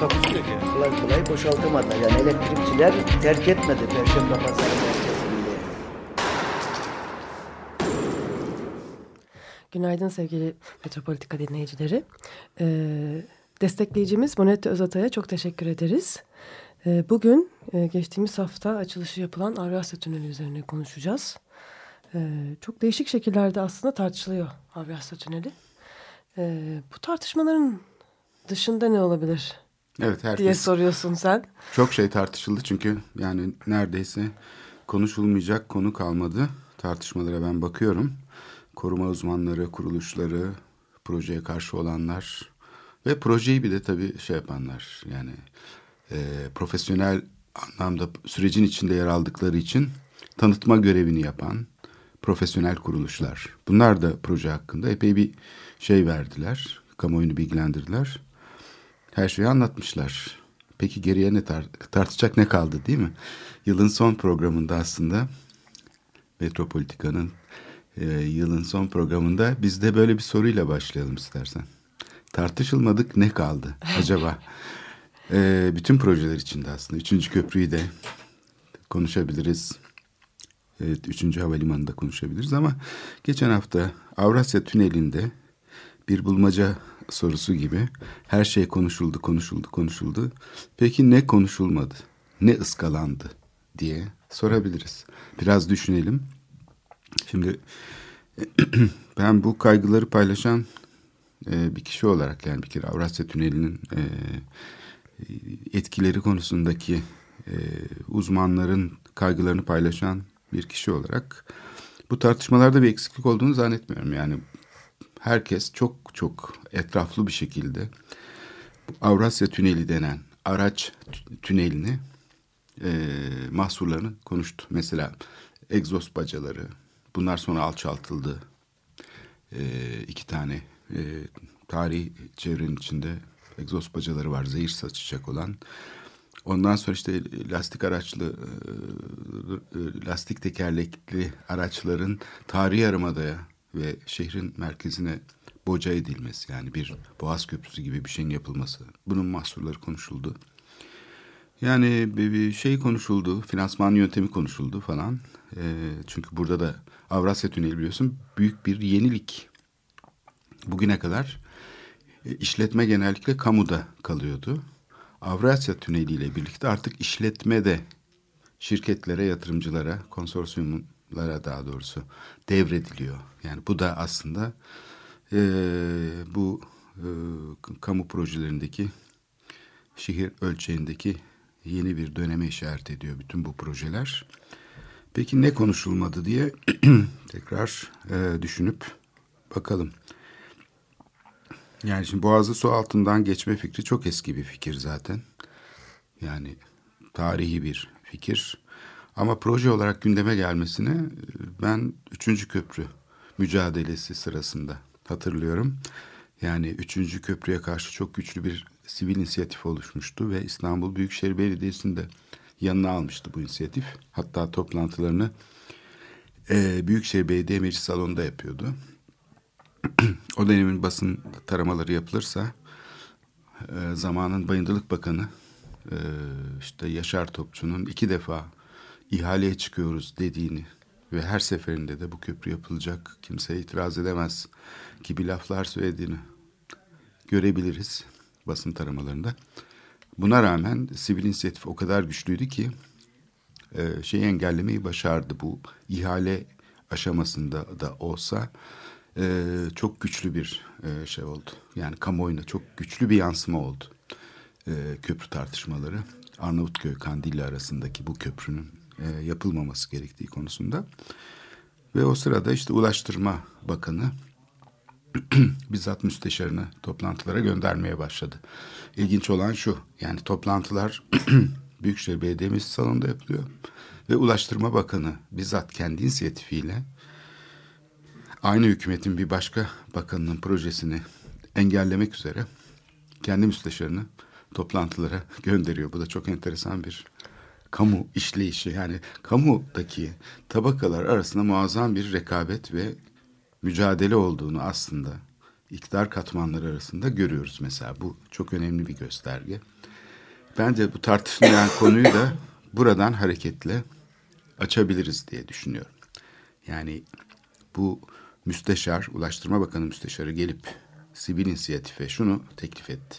Takusuyor ki. kolay kolay boşaltamadılar. Yani elektrikçiler terk etmedi Perşembe Pazarı merkezinde. Günaydın sevgili Metropolitika dinleyicileri. Ee, destekleyicimiz Monette Özatay'a çok teşekkür ederiz. Ee, bugün e, geçtiğimiz hafta açılışı yapılan Avrasya Tüneli üzerine konuşacağız. Ee, çok değişik şekillerde aslında tartışılıyor Avrasya Tüneli. Ee, bu tartışmaların dışında ne olabilir Evet diye herkes soruyorsun sen. çok şey tartışıldı çünkü yani neredeyse konuşulmayacak konu kalmadı. Tartışmalara ben bakıyorum. Koruma uzmanları, kuruluşları, projeye karşı olanlar ve projeyi bir de tabii şey yapanlar yani e, profesyonel anlamda sürecin içinde yer aldıkları için tanıtma görevini yapan profesyonel kuruluşlar. Bunlar da proje hakkında epey bir şey verdiler, kamuoyunu bilgilendirdiler. Her şeyi anlatmışlar. Peki geriye ne tar- tartışacak ne kaldı değil mi? Yılın son programında aslında Metropolitika'nın e, yılın son programında biz de böyle bir soruyla başlayalım istersen. Tartışılmadık ne kaldı acaba? E, bütün projeler içinde aslında. Üçüncü köprüyü de konuşabiliriz. Evet, üçüncü havalimanında konuşabiliriz ama geçen hafta Avrasya Tüneli'nde bir bulmaca sorusu gibi her şey konuşuldu, konuşuldu, konuşuldu. Peki ne konuşulmadı? Ne ıskalandı diye sorabiliriz. Biraz düşünelim. Şimdi ben bu kaygıları paylaşan e, bir kişi olarak yani bir kere Avrasya Tüneli'nin e, etkileri konusundaki e, uzmanların kaygılarını paylaşan bir kişi olarak bu tartışmalarda bir eksiklik olduğunu zannetmiyorum. Yani herkes çok çok etraflı bir şekilde Avrasya Tüneli denen araç tü- tünelini e, mahsurlarını konuştu. Mesela egzoz bacaları bunlar sonra alçaltıldı. E, iki tane e, tarihi çevrenin içinde egzoz bacaları var zehir saçacak olan. Ondan sonra işte lastik araçlı, e, lastik tekerlekli araçların tarihi yarımadaya ve şehrin merkezine boca edilmesi yani bir boğaz köprüsü gibi bir şeyin yapılması. Bunun mahsurları konuşuldu. Yani bir şey konuşuldu, finansman yöntemi konuşuldu falan. E, çünkü burada da Avrasya Tüneli biliyorsun büyük bir yenilik. Bugüne kadar e, işletme genellikle kamuda kalıyordu. Avrasya Tüneli ile birlikte artık işletme de şirketlere, yatırımcılara, konsorsiyumlara daha doğrusu devrediliyor. Yani bu da aslında e, bu e, kamu projelerindeki şehir ölçeğindeki yeni bir döneme işaret ediyor bütün bu projeler. Peki ne konuşulmadı diye tekrar e, düşünüp bakalım. Yani şimdi Boğaz'ı su altından geçme fikri çok eski bir fikir zaten. Yani tarihi bir fikir. Ama proje olarak gündeme gelmesini e, ben üçüncü köprü mücadelesi sırasında hatırlıyorum. Yani üçüncü köprüye karşı çok güçlü bir sivil inisiyatif oluşmuştu ve İstanbul Büyükşehir Belediyesi'ni de yanına almıştı bu inisiyatif. Hatta toplantılarını e, Büyükşehir Belediye Meclis Salonu'nda yapıyordu. o dönemin basın taramaları yapılırsa e, zamanın Bayındırlık Bakanı e, işte Yaşar Topçu'nun iki defa ihaleye çıkıyoruz dediğini ve her seferinde de bu köprü yapılacak kimse itiraz edemez gibi laflar söylediğini görebiliriz basın taramalarında. Buna rağmen sivil inisiyatif o kadar güçlüydü ki e, şeyi engellemeyi başardı bu ihale aşamasında da olsa e, çok güçlü bir e, şey oldu. Yani kamuoyuna çok güçlü bir yansıma oldu. Köprü tartışmaları Arnavutköy Kandilli arasındaki bu köprünün e, yapılmaması gerektiği konusunda. Ve o sırada işte Ulaştırma Bakanı bizzat müsteşarını toplantılara göndermeye başladı. İlginç olan şu yani toplantılar Büyükşehir Belediye Meclisi salonunda yapılıyor. Ve Ulaştırma Bakanı bizzat kendi inisiyatifiyle aynı hükümetin bir başka bakanının projesini engellemek üzere kendi müsteşarını toplantılara gönderiyor. Bu da çok enteresan bir kamu işleyişi. Yani kamudaki tabakalar arasında muazzam bir rekabet ve mücadele olduğunu aslında iktidar katmanları arasında görüyoruz mesela. Bu çok önemli bir gösterge. Bence bu tartışılan konuyu da buradan hareketle açabiliriz diye düşünüyorum. Yani bu müsteşar, Ulaştırma Bakanı müsteşarı gelip sivil inisiyatife şunu teklif etti.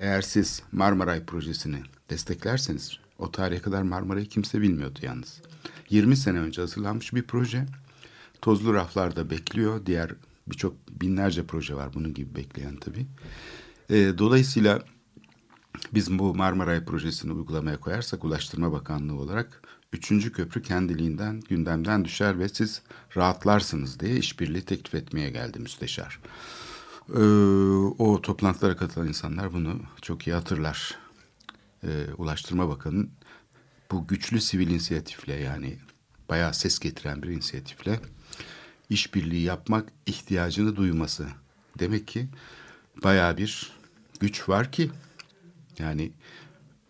Eğer siz Marmaray projesini desteklerseniz o tarihe kadar Marmaray'ı kimse bilmiyordu yalnız. 20 sene önce hazırlanmış bir proje. Tozlu raflarda bekliyor. Diğer birçok binlerce proje var bunun gibi bekleyen tabii. E, dolayısıyla biz bu Marmaray projesini uygulamaya koyarsak Ulaştırma Bakanlığı olarak üçüncü köprü kendiliğinden gündemden düşer ve siz rahatlarsınız diye işbirliği teklif etmeye geldi müsteşar. Ee, o toplantılara katılan insanlar bunu çok iyi hatırlar. Ee, Ulaştırma Bakanı'nın bu güçlü sivil inisiyatifle yani bayağı ses getiren bir inisiyatifle işbirliği yapmak ihtiyacını duyması. Demek ki bayağı bir güç var ki yani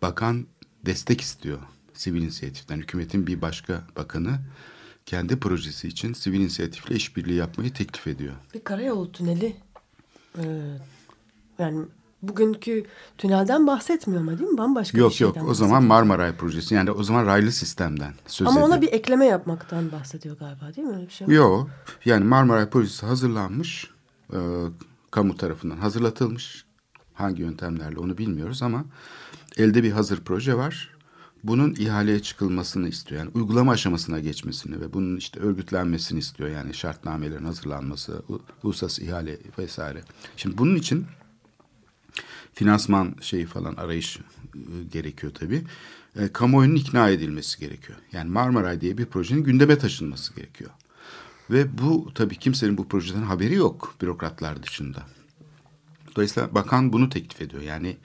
bakan destek istiyor sivil inisiyatiften. Hükümetin bir başka bakanı kendi projesi için sivil inisiyatifle işbirliği yapmayı teklif ediyor. Bir karayolu tüneli e, yani bugünkü tünelden bahsetmiyor ama değil mi? Bambaşka yok bir şeyden yok o zaman Marmaray projesi yani o zaman raylı sistemden söz Ama ediyor. ona bir ekleme yapmaktan bahsediyor galiba değil mi? Öyle bir şey. Yok yani Marmaray projesi hazırlanmış e, kamu tarafından hazırlatılmış hangi yöntemlerle onu bilmiyoruz ama elde bir hazır proje var. Bunun ihaleye çıkılmasını istiyor. Yani uygulama aşamasına geçmesini ve bunun işte örgütlenmesini istiyor. Yani şartnamelerin hazırlanması, uluslararası ihale vesaire. Şimdi bunun için finansman şeyi falan arayış e, gerekiyor tabii. E, kamuoyunun ikna edilmesi gerekiyor. Yani Marmaray diye bir projenin gündeme taşınması gerekiyor. Ve bu tabii kimsenin bu projeden haberi yok bürokratlar dışında. Dolayısıyla bakan bunu teklif ediyor. Yani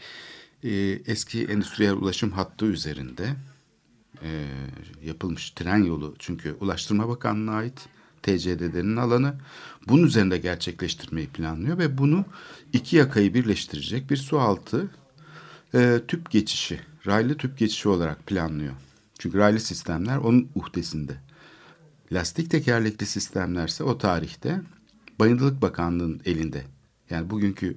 e, eski endüstriyel ulaşım hattı üzerinde e, yapılmış tren yolu çünkü Ulaştırma Bakanlığı'na ait TCDD'nin alanı bunun üzerinde gerçekleştirmeyi planlıyor ve bunu iki yakayı birleştirecek bir su altı e, tüp geçişi, raylı tüp geçişi olarak planlıyor. Çünkü raylı sistemler onun uhdesinde. Lastik tekerlekli sistemlerse o tarihte Bayındırlık Bakanlığı'nın elinde. Yani bugünkü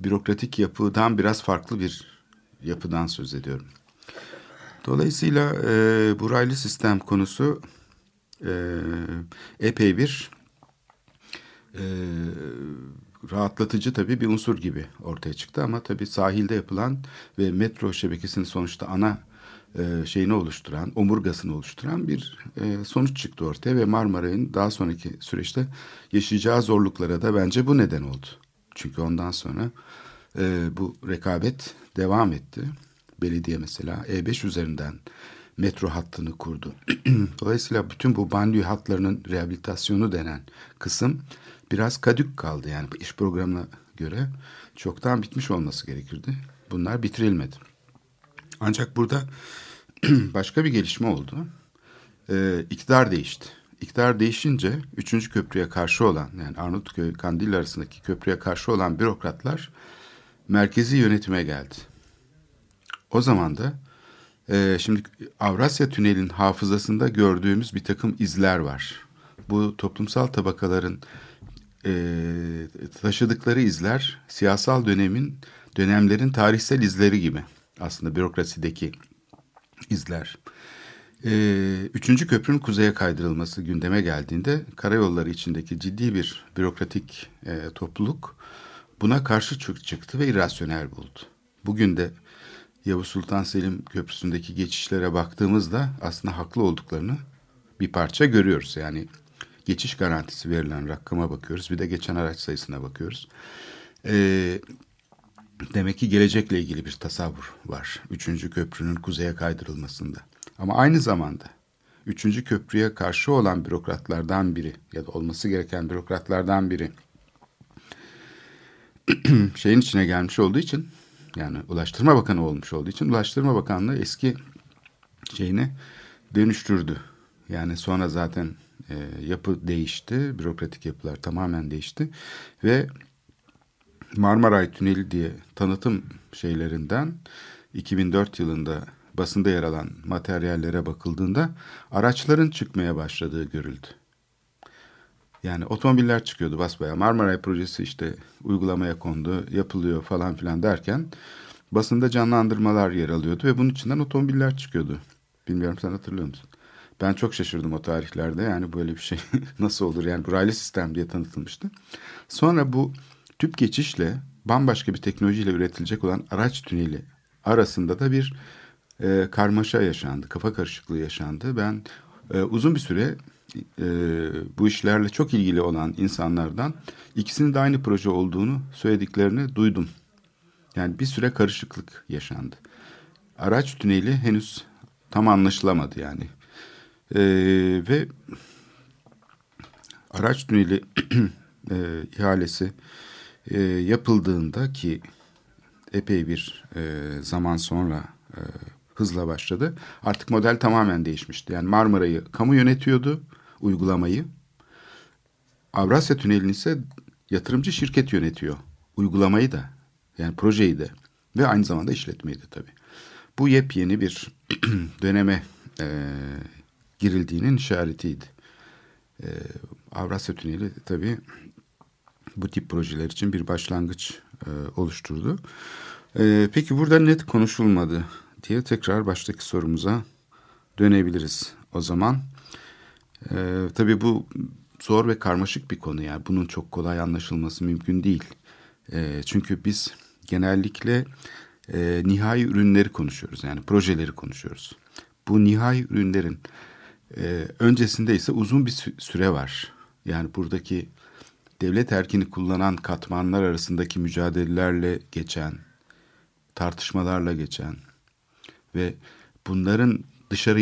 bürokratik yapıdan biraz farklı bir yapıdan söz ediyorum. Dolayısıyla e, bu raylı sistem konusu e, epey bir e, rahatlatıcı tabii bir unsur gibi ortaya çıktı ama tabii sahilde yapılan ve metro şebekesinin sonuçta ana e, şeyini oluşturan, omurgasını oluşturan bir e, sonuç çıktı ortaya ve Marmaray'ın daha sonraki süreçte yaşayacağı zorluklara da bence bu neden oldu. Çünkü ondan sonra e, bu rekabet devam etti. Belediye mesela E5 üzerinden metro hattını kurdu. Dolayısıyla bütün bu banliyö hatlarının rehabilitasyonu denen kısım biraz kadük kaldı. Yani bu iş programına göre çoktan bitmiş olması gerekirdi. Bunlar bitirilmedi. Ancak burada başka bir gelişme oldu. Ee, iktidar değişti. İktidar değişince 3. köprüye karşı olan yani Arnavutköy Kandilli arasındaki köprüye karşı olan bürokratlar merkezi yönetime geldi. O zaman da e, şimdi Avrasya Tüneli'nin hafızasında gördüğümüz bir takım izler var. Bu toplumsal tabakaların e, taşıdıkları izler siyasal dönemin dönemlerin tarihsel izleri gibi aslında bürokrasideki izler. Ee, üçüncü köprünün kuzeye kaydırılması gündeme geldiğinde karayolları içindeki ciddi bir bürokratik e, topluluk buna karşı çık- çıktı ve irrasyonel buldu. Bugün de Yavuz Sultan Selim Köprüsü'ndeki geçişlere baktığımızda aslında haklı olduklarını bir parça görüyoruz. Yani geçiş garantisi verilen rakama bakıyoruz. Bir de geçen araç sayısına bakıyoruz. Ee, demek ki gelecekle ilgili bir tasavvur var. Üçüncü köprünün kuzeye kaydırılmasında. Ama aynı zamanda üçüncü köprüye karşı olan bürokratlardan biri ya da olması gereken bürokratlardan biri şeyin içine gelmiş olduğu için yani Ulaştırma Bakanı olmuş olduğu için Ulaştırma Bakanlığı eski şeyini dönüştürdü. Yani sonra zaten e, yapı değişti, bürokratik yapılar tamamen değişti ve Marmaray Tüneli diye tanıtım şeylerinden 2004 yılında basında yer alan materyallere bakıldığında araçların çıkmaya başladığı görüldü. Yani otomobiller çıkıyordu basbaya. Marmaray projesi işte uygulamaya kondu, yapılıyor falan filan derken basında canlandırmalar yer alıyordu ve bunun içinden otomobiller çıkıyordu. Bilmiyorum sen hatırlıyor musun? Ben çok şaşırdım o tarihlerde. Yani böyle bir şey nasıl olur? Yani bu raylı sistem diye tanıtılmıştı. Sonra bu tüp geçişle bambaşka bir teknolojiyle üretilecek olan araç tüneli arasında da bir e, karmaşa yaşandı. Kafa karışıklığı yaşandı. Ben e, uzun bir süre e, bu işlerle çok ilgili olan insanlardan ikisinin de aynı proje olduğunu söylediklerini duydum. Yani bir süre karışıklık yaşandı. Araç tüneli henüz tam anlaşılamadı yani. E, ve araç tüneli e, ihalesi e, yapıldığında ki epey bir e, zaman sonra e, hızla başladı. Artık model tamamen değişmişti. Yani Marmara'yı kamu yönetiyordu uygulamayı. Avrasya Tüneli'ni ise yatırımcı şirket yönetiyor. Uygulamayı da yani projeyi de ve aynı zamanda işletmeyi de tabii. Bu yepyeni bir döneme e, girildiğinin işaretiydi. E, Avrasya Tüneli tabii bu tip projeler için bir başlangıç e, oluşturdu. E, peki burada net konuşulmadı diye tekrar baştaki sorumuza dönebiliriz o zaman. E, tabii bu zor ve karmaşık bir konu yani bunun çok kolay anlaşılması mümkün değil. E, çünkü biz genellikle e, nihai ürünleri konuşuyoruz yani projeleri konuşuyoruz. Bu nihai ürünlerin e, öncesinde ise uzun bir süre var. Yani buradaki devlet erkini kullanan katmanlar arasındaki mücadelelerle geçen, tartışmalarla geçen ve bunların dışarı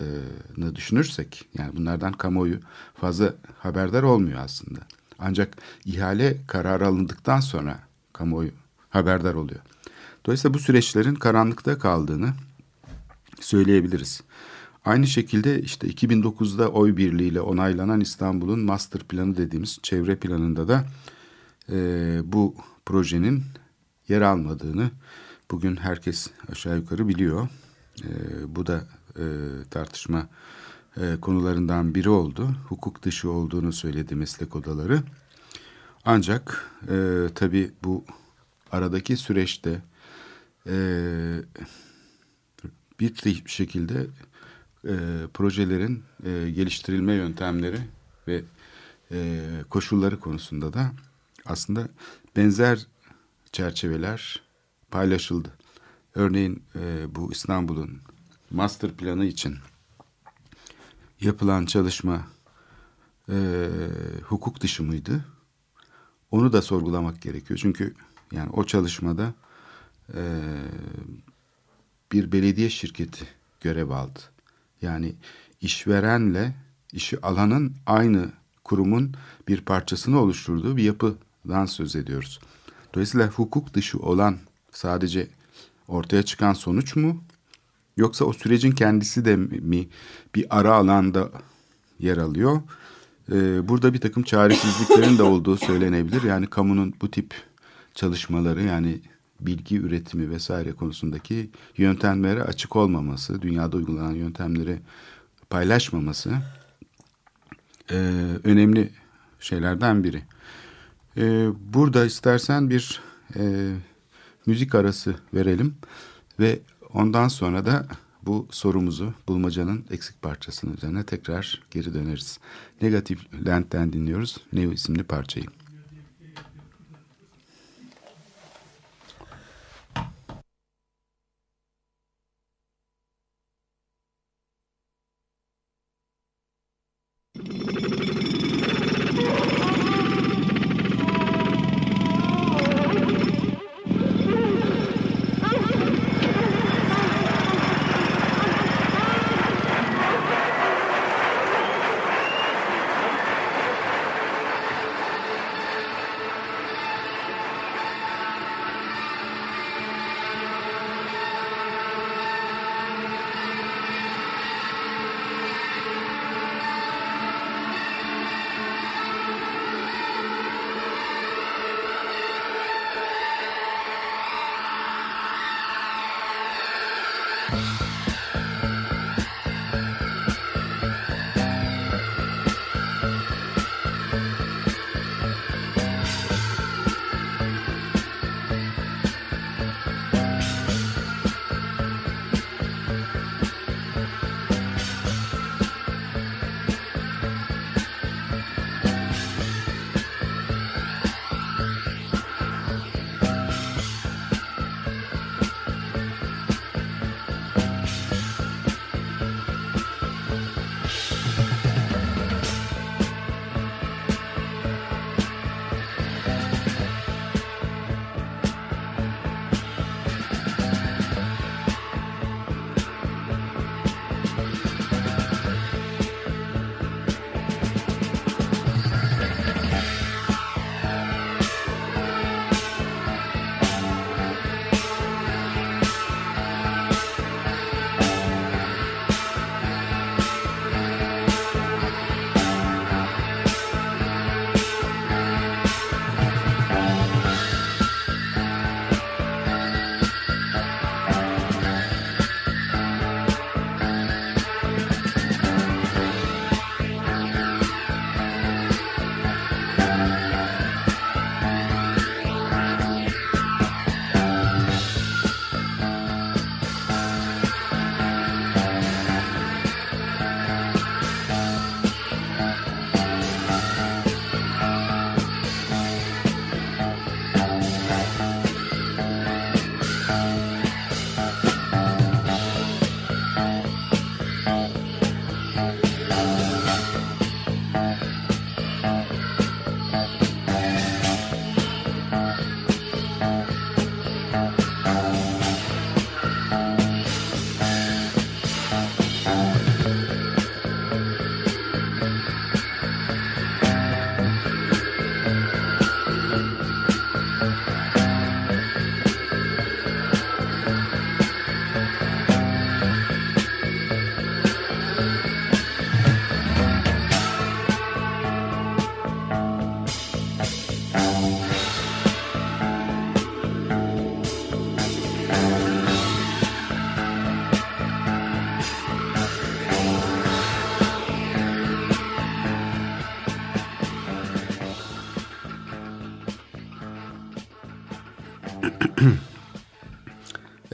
yansımadığını düşünürsek, yani bunlardan kamuoyu fazla haberdar olmuyor aslında. Ancak ihale kararı alındıktan sonra kamuoyu haberdar oluyor. Dolayısıyla bu süreçlerin karanlıkta kaldığını söyleyebiliriz. Aynı şekilde işte 2009'da oy birliğiyle onaylanan İstanbul'un master planı dediğimiz çevre planında da e, bu projenin yer almadığını bugün herkes aşağı yukarı biliyor. E, bu da e, tartışma e, konularından biri oldu. Hukuk dışı olduğunu söyledi meslek odaları. Ancak e, tabii bu aradaki süreçte e, bir şekilde e, projelerin e, geliştirilme yöntemleri ve e, koşulları konusunda da aslında benzer çerçeveler paylaşıldı. Örneğin e, bu İstanbul'un master planı için yapılan çalışma e, hukuk dışı mıydı? Onu da sorgulamak gerekiyor. Çünkü yani o çalışmada e, bir belediye şirketi görev aldı. Yani işverenle işi alanın aynı kurumun bir parçasını oluşturduğu bir yapıdan söz ediyoruz. Dolayısıyla hukuk dışı olan sadece ortaya çıkan sonuç mu? Yoksa o sürecin kendisi de mi bir ara alanda yer alıyor? Ee, burada bir takım çaresizliklerin de olduğu söylenebilir. Yani kamunun bu tip çalışmaları yani bilgi üretimi vesaire konusundaki yöntemlere açık olmaması, dünyada uygulanan yöntemleri paylaşmaması e, önemli şeylerden biri. E, burada istersen bir e, müzik arası verelim ve ondan sonra da bu sorumuzu bulmacanın eksik parçasının üzerine tekrar geri döneriz. Negatif Land'den dinliyoruz Neo isimli parçayı.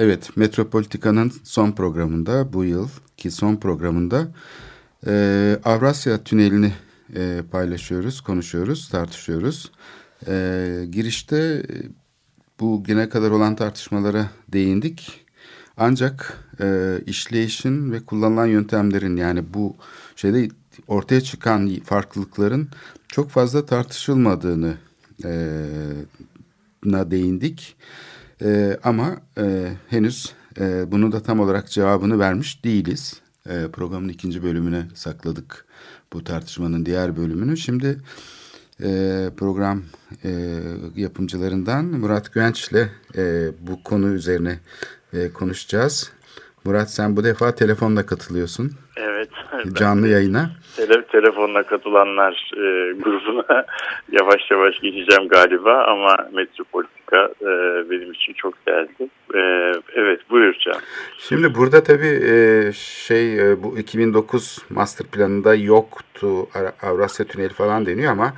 Evet, Metropolitika'nın son programında bu yıl ki son programında e, Avrasya Tüneli'ni e, paylaşıyoruz, konuşuyoruz, tartışıyoruz. E, girişte e, bu güne kadar olan tartışmalara değindik. Ancak e, işleyişin ve kullanılan yöntemlerin yani bu şeyde ortaya çıkan farklılıkların çok fazla tartışılmadığını e, na değindik. E, ama e, henüz e, bunu da tam olarak cevabını vermiş değiliz. E, programın ikinci bölümüne sakladık bu tartışmanın diğer bölümünü. Şimdi e, program e, yapımcılarından Murat Güvenç ile e, bu konu üzerine e, konuşacağız. Murat sen bu defa telefonla katılıyorsun. Evet. Canlı yayına. Tele, telefonla katılanlar e, grubuna yavaş yavaş geçeceğim galiba ama Metropolitika e, benim için çok değerli. E, evet buyur Can. Şimdi burada tabii e, şey e, bu 2009 master planında yoktu Avrasya Tüneli falan deniyor ama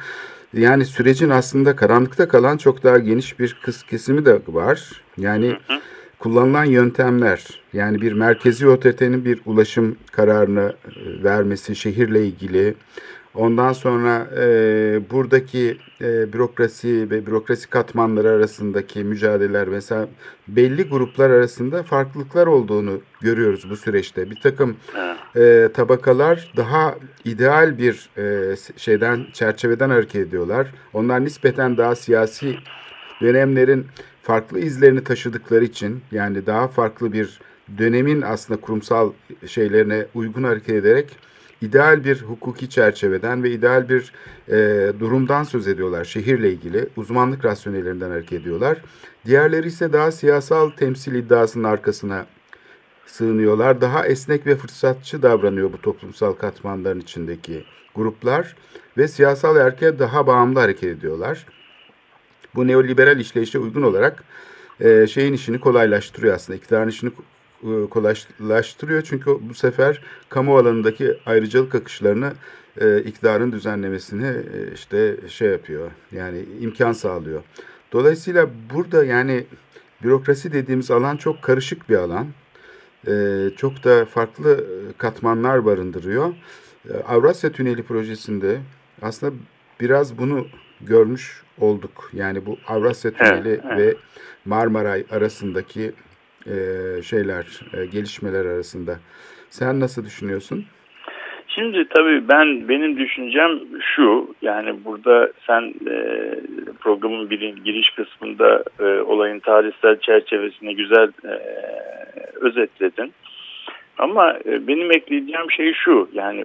yani sürecin aslında karanlıkta kalan çok daha geniş bir kız kesimi de var. Yani hı hı kullanılan yöntemler yani bir merkezi OTT'nin bir ulaşım kararını e, vermesi şehirle ilgili ondan sonra e, buradaki e, bürokrasi ve bürokrasi katmanları arasındaki mücadeleler mesela belli gruplar arasında farklılıklar olduğunu görüyoruz bu süreçte. Bir takım e, tabakalar daha ideal bir e, şeyden çerçeveden hareket ediyorlar. Onlar nispeten daha siyasi dönemlerin farklı izlerini taşıdıkları için yani daha farklı bir dönemin aslında kurumsal şeylerine uygun hareket ederek ideal bir hukuki çerçeveden ve ideal bir e, durumdan söz ediyorlar şehirle ilgili. Uzmanlık rasyonellerinden hareket ediyorlar. Diğerleri ise daha siyasal temsil iddiasının arkasına sığınıyorlar. Daha esnek ve fırsatçı davranıyor bu toplumsal katmanların içindeki gruplar ve siyasal erkeğe daha bağımlı hareket ediyorlar. Bu neoliberal işleyişe uygun olarak e, şeyin işini kolaylaştırıyor aslında. İktidarın işini e, kolaylaştırıyor. Çünkü bu sefer kamu alanındaki ayrıcalık akışlarını e, iktidarın düzenlemesini e, işte şey yapıyor. Yani imkan sağlıyor. Dolayısıyla burada yani bürokrasi dediğimiz alan çok karışık bir alan. E, çok da farklı katmanlar barındırıyor. E, Avrasya Tüneli projesinde aslında biraz bunu görmüş olduk. Yani bu Avrasya Tüneli evet, evet. ve Marmaray arasındaki e, şeyler, e, gelişmeler arasında. Sen nasıl düşünüyorsun? Şimdi tabii ben benim düşüncem şu yani burada sen e, programın bir giriş kısmında e, olayın tarihsel çerçevesini güzel e, özetledin. Ama e, benim ekleyeceğim şey şu yani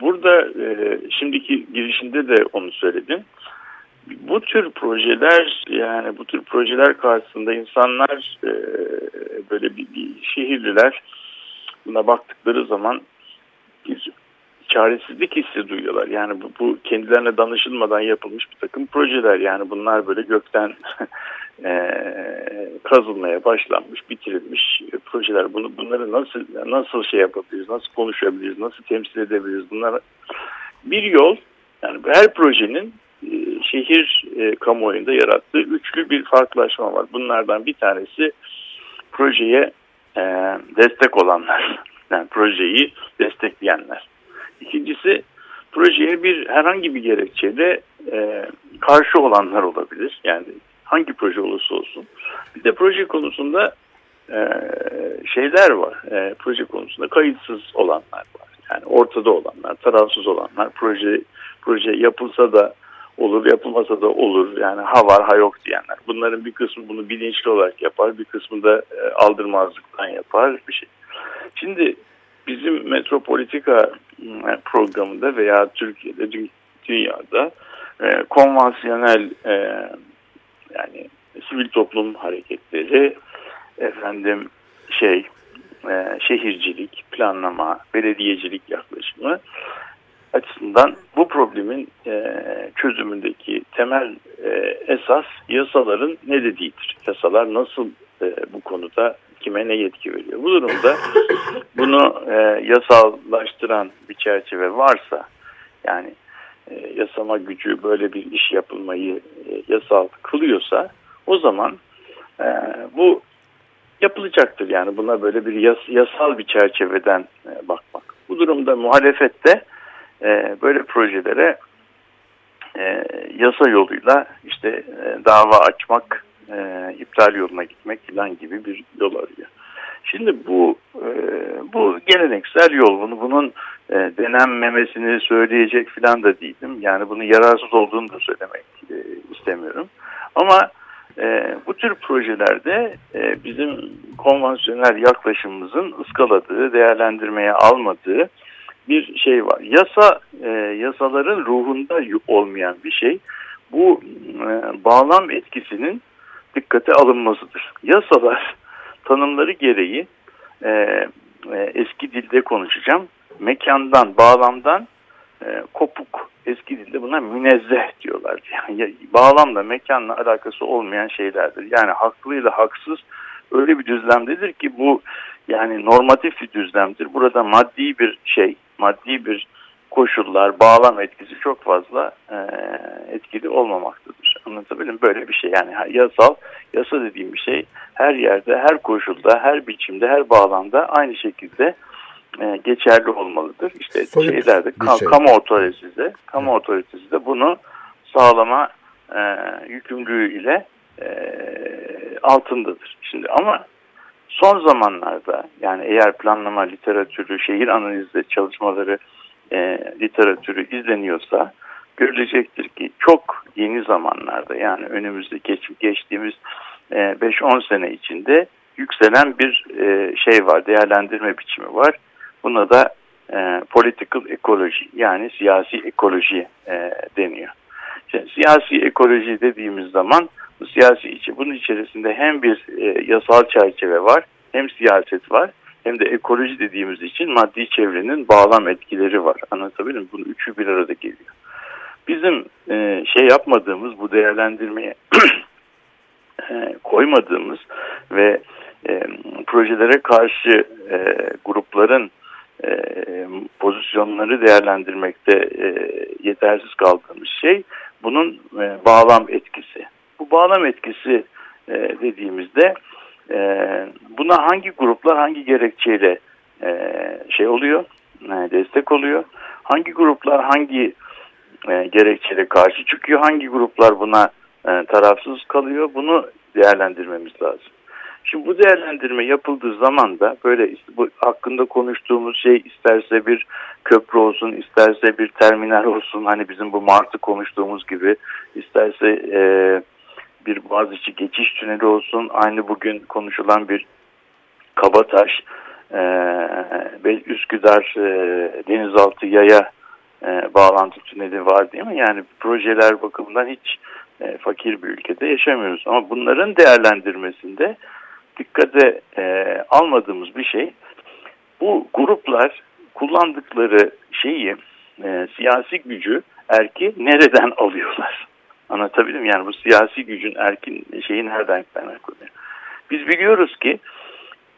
burada e, şimdiki girişinde de onu söyledin bu tür projeler yani bu tür projeler karşısında insanlar e, böyle bir, bir şehirliler buna baktıkları zaman bir çaresizlik hissi duyuyorlar. Yani bu, bu kendilerine danışılmadan yapılmış bir takım projeler. Yani bunlar böyle gökten e, kazılmaya başlanmış, bitirilmiş projeler. Bunu bunları nasıl nasıl şey yapabiliriz, nasıl konuşabiliriz, nasıl temsil edebiliriz? Bunlar bir yol. Yani her projenin şehir e, kamuoyunda yarattığı üçlü bir farklılaşma var. Bunlardan bir tanesi projeye e, destek olanlar, yani projeyi destekleyenler. İkincisi projeye bir herhangi bir gerekçede e, karşı olanlar olabilir. Yani hangi proje olursa olsun. Bir de proje konusunda e, şeyler var. E, proje konusunda kayıtsız olanlar var. Yani ortada olanlar, tarafsız olanlar, proje proje yapılsa da olur yapılmasa da olur yani ha var ha yok diyenler. Bunların bir kısmı bunu bilinçli olarak yapar bir kısmı da e, aldırmazlıktan yapar bir şey. Şimdi bizim metropolitika e, programında veya Türkiye'de dünyada e, konvansiyonel e, yani sivil toplum hareketleri efendim şey e, şehircilik, planlama, belediyecilik yaklaşımı açısından bu problemin e, çözümündeki temel e, esas yasaların ne dediğidir. Yasalar nasıl e, bu konuda kime ne yetki veriyor. Bu durumda bunu e, yasallaştıran bir çerçeve varsa yani e, yasama gücü böyle bir iş yapılmayı e, yasal kılıyorsa o zaman e, bu yapılacaktır. Yani buna böyle bir yas, yasal bir çerçeveden e, bakmak. Bu durumda muhalefette e, böyle projelere e, yasa yoluyla işte e, dava açmak, e, iptal yoluna gitmek falan gibi bir yol arıyor. Şimdi bu e, bu geleneksel yol. Bunu bunun e, denenmemesini söyleyecek falan da değilim. Yani bunun yararsız olduğunu da söylemek e, istemiyorum. Ama e, bu tür projelerde e, bizim konvansiyonel yaklaşımımızın ıskaladığı, değerlendirmeye almadığı bir şey var. Yasa e, yasaların ruhunda olmayan bir şey. Bu e, bağlam etkisinin dikkate alınmasıdır. Yasalar tanımları gereği e, e, eski dilde konuşacağım. Mekandan, bağlamdan e, kopuk. Eski dilde buna münezzeh diyorlar. Yani bağlamla, mekanla alakası olmayan şeylerdir. Yani haklıyla haksız öyle bir düzlemdedir ki bu yani normatif bir düzlemdir. Burada maddi bir şey, maddi bir koşullar, bağlam etkisi çok fazla e, etkili olmamaktadır. Anlatabildim Böyle bir şey yani yasal, yasa dediğim bir şey her yerde, her koşulda, her biçimde, her bağlamda aynı şekilde e, geçerli olmalıdır. İşte Soyut şeylerde ka şey. kamu otoritesi de, kamu otoritesi de bunu sağlama e, yükümlülüğü ile e, altındadır. Şimdi ama son zamanlarda yani eğer planlama literatürü, şehir analizi çalışmaları e, literatürü izleniyorsa görülecektir ki çok yeni zamanlarda yani önümüzde geç, geçtiğimiz 5-10 e, sene içinde yükselen bir e, şey var, değerlendirme biçimi var. Buna da e, political ekoloji yani siyasi ekoloji e, deniyor. Şimdi, siyasi ekoloji dediğimiz zaman bu siyasi içi bunun içerisinde hem bir e, yasal çerçeve var hem siyaset var hem de ekoloji dediğimiz için maddi çevrenin bağlam etkileri var. Anlatabildim mi? Bunun üçü bir arada geliyor. Bizim e, şey yapmadığımız bu değerlendirmeye e, koymadığımız ve e, projelere karşı e, grupların e, pozisyonları değerlendirmekte e, yetersiz kaldığımız şey bunun e, bağlam etkisi. Bu bağlam etkisi e, dediğimizde e, buna hangi gruplar hangi gerekçeyle e, şey oluyor, e, destek oluyor, hangi gruplar hangi e, gerekçeyle karşı çıkıyor, hangi gruplar buna e, tarafsız kalıyor? Bunu değerlendirmemiz lazım. Şimdi bu değerlendirme yapıldığı zaman da böyle bu hakkında konuştuğumuz şey isterse bir köprü olsun, isterse bir terminal olsun, hani bizim bu Mart'ı konuştuğumuz gibi, isterse e, bir Boğaziçi geçiş tüneli olsun, aynı bugün konuşulan bir Kabataş, e, Üsküdar e, denizaltı yaya e, bağlantı tüneli var değil mi? Yani projeler bakımından hiç e, fakir bir ülkede yaşamıyoruz. Ama bunların değerlendirmesinde dikkate e, almadığımız bir şey bu gruplar kullandıkları şeyi e, siyasi gücü erki nereden alıyorlar? Anlatabildim yani bu siyasi gücün erkin şeyi nereden kaynaklanıyor? Biz biliyoruz ki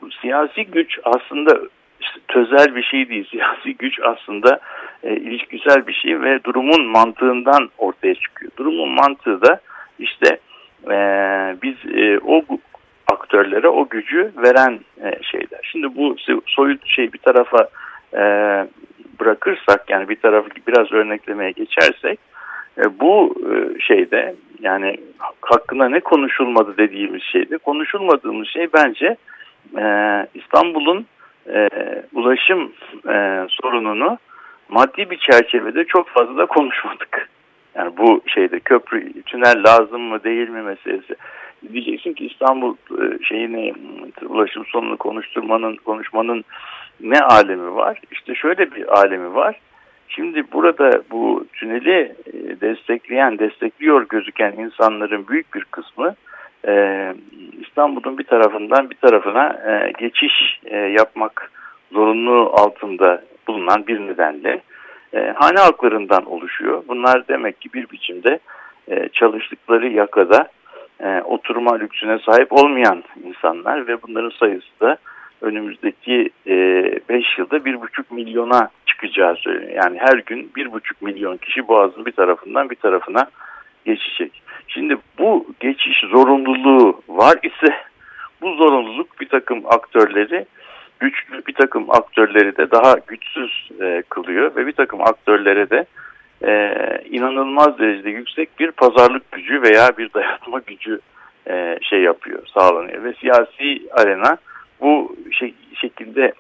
bu siyasi güç aslında işte tözel bir şey değil. Siyasi güç aslında e, ilişkisel bir şey ve durumun mantığından ortaya çıkıyor. Durumun mantığı da işte e, biz e, o aktörlere o gücü veren e, şeyler. Şimdi bu soyut şey bir tarafa e, bırakırsak yani bir tarafı biraz örneklemeye geçersek e, bu e, şeyde yani hakkında ne konuşulmadı dediğimiz şeyde konuşulmadığımız şey bence e, İstanbul'un ulaşım sorununu maddi bir çerçevede çok fazla konuşmadık. Yani bu şeyde köprü, tünel lazım mı değil mi meselesi. Diyeceksin ki İstanbul şeyini ulaşım sorununu konuşturmanın, konuşmanın ne alemi var? İşte şöyle bir alemi var. Şimdi burada bu tüneli e, destekleyen, destekliyor gözüken insanların büyük bir kısmı e, İstanbul'un bir tarafından bir tarafına e, geçiş yapmak zorunluluğu altında bulunan bir nedenle hane halklarından oluşuyor. Bunlar demek ki bir biçimde çalıştıkları yakada oturma lüksüne sahip olmayan insanlar ve bunların sayısı da önümüzdeki 5 e, yılda 1,5 milyona çıkacağı söyleniyor. Yani her gün 1,5 milyon kişi Boğaz'ın bir tarafından bir tarafına geçecek. Şimdi bu geçiş zorunluluğu var ise bu zorunluluk bir takım aktörleri güçlü bir takım aktörleri de daha güçsüz e, kılıyor ve bir takım aktörlere de e, inanılmaz derecede yüksek bir pazarlık gücü veya bir dayatma gücü e, şey yapıyor, sağlanıyor ve siyasi arena bu şey, şekilde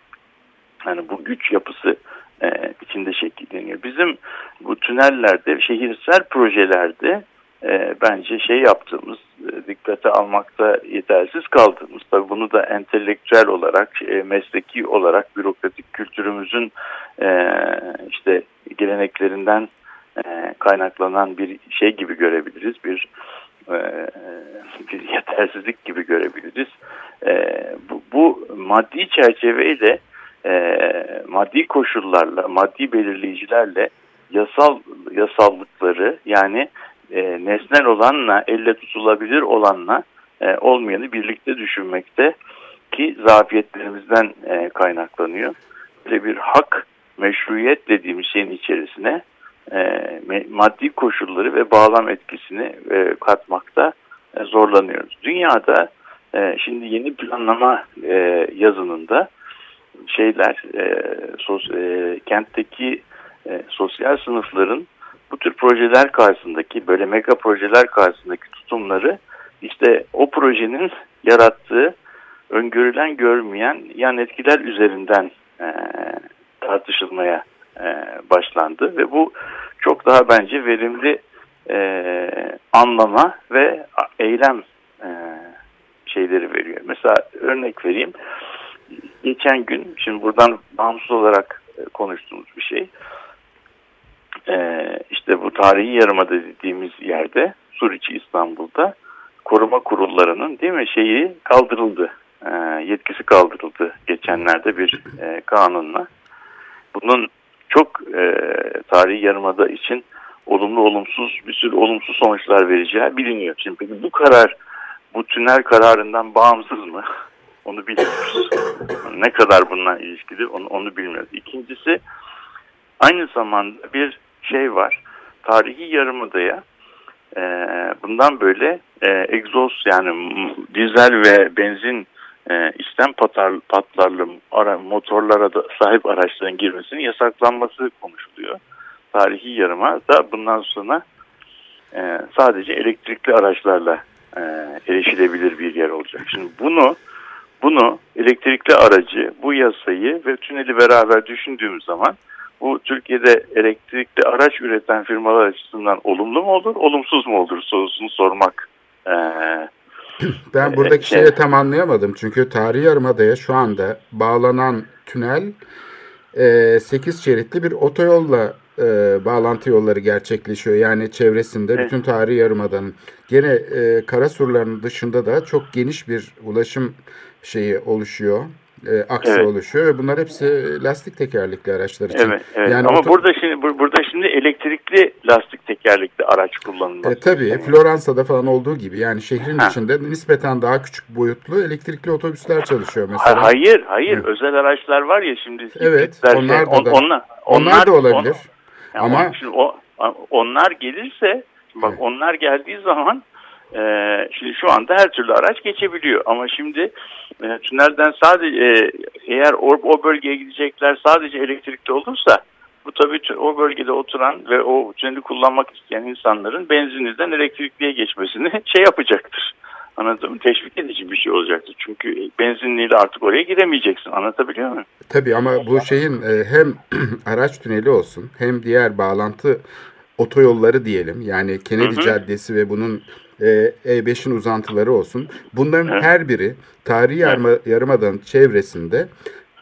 yani bu güç yapısı e, içinde şekilleniyor. Bizim bu tünellerde, şehirsel projelerde e, bence şey yaptığımız, e, dikkate almakta yetersiz kaldığımız, tabii bunu da entelektüel olarak, e, mesleki olarak bürokratik kültürümüzün e, işte geleneklerinden e, kaynaklanan bir şey gibi görebiliriz, bir e, bir yetersizlik gibi görebiliriz. E, bu, bu maddi çerçeveyle e, maddi koşullarla, maddi belirleyicilerle yasal yasallıkları yani e, nesnel olanla, elle tutulabilir olanla e, olmayanı birlikte düşünmekte ki zafiyetlerimizden kaynaklanıyor. Böyle bir hak, meşruiyet dediğimiz şeyin içerisine maddi koşulları ve bağlam etkisini e, katmakta e, zorlanıyoruz. Dünyada e, şimdi yeni planlama e, yazınında şeyler e, e, kentteki e, sosyal sınıfların bu tür projeler karşısındaki böyle mega projeler karşısındaki tutumları işte o projenin yarattığı öngörülen görmeyen yan etkiler üzerinden e, tartışılmaya e, başlandı ve bu çok daha bence verimli e, anlama ve eylem e, şeyleri veriyor. Mesela örnek vereyim. Geçen gün, şimdi buradan bağımsız olarak e, konuştuğumuz bir şey. E, işte bu tarihi yarımada dediğimiz yerde, Suriçi İstanbul'da koruma kurullarının değil mi şeyi kaldırıldı. E, yetkisi kaldırıldı geçenlerde bir e, kanunla. Bunun çok e, tarihi yarımada için olumlu olumsuz bir sürü olumsuz sonuçlar vereceği biliniyor. Şimdi peki bu karar bu tünel kararından bağımsız mı? Onu bilmiyoruz. ne kadar bununla ilişkili onu, onu bilmiyoruz. İkincisi aynı zamanda bir şey var. Tarihi yarımadaya e, bundan böyle e, egzoz yani dizel ve benzin e, istem patar, patlarlı ara, motorlara da sahip araçların girmesinin yasaklanması konuşuluyor. Tarihi yarıma da bundan sonra e, sadece elektrikli araçlarla e, erişilebilir bir yer olacak. Şimdi bunu bunu elektrikli aracı, bu yasayı ve tüneli beraber düşündüğümüz zaman bu Türkiye'de elektrikli araç üreten firmalar açısından olumlu mu olur, olumsuz mu olur sorusunu sormak e, ben buradaki şeyi tam anlayamadım. Çünkü tarihi yarımadaya şu anda bağlanan tünel e, 8 şeritli bir otoyolla e, bağlantı yolları gerçekleşiyor. Yani çevresinde evet. bütün tarihi yarımadanın gene e, kara surlarının dışında da çok geniş bir ulaşım şeyi oluşuyor e, aksı evet. oluşuyor ve bunlar hepsi lastik tekerlekli araçlar için. Evet, evet. Yani ama burada şimdi burada şimdi elektrikli lastik tekerlekli araç kullanılması. E, tabii yani. Floransa'da falan olduğu gibi yani şehrin ha. içinde nispeten daha küçük boyutlu elektrikli otobüsler çalışıyor mesela. Hayır, hayır. Hı. Özel araçlar var ya şimdi. Evet, onlar şey, da, on, onlar, onlar, onlar da olabilir. On, ama şimdi o, onlar gelirse bak evet. onlar geldiği zaman ee, şimdi şu anda her türlü araç geçebiliyor ama şimdi e, tünelden sadece e, eğer o, o bölgeye gidecekler sadece elektrikli olursa bu tabii o bölgede oturan ve o tüneli kullanmak isteyen insanların benzinliden elektrikliye geçmesini şey yapacaktır. Anladım. Teşvik edici bir şey olacaktır. Çünkü benzinliyle artık oraya gidemeyeceksin. Anlatabiliyor muyum? Tabii ama bu şeyin e, hem araç tüneli olsun hem diğer bağlantı otoyolları diyelim. Yani Kennedy hı hı. Caddesi ve bunun E5'in uzantıları olsun. Bunların her biri tarihi yarma, yarımadanın çevresinde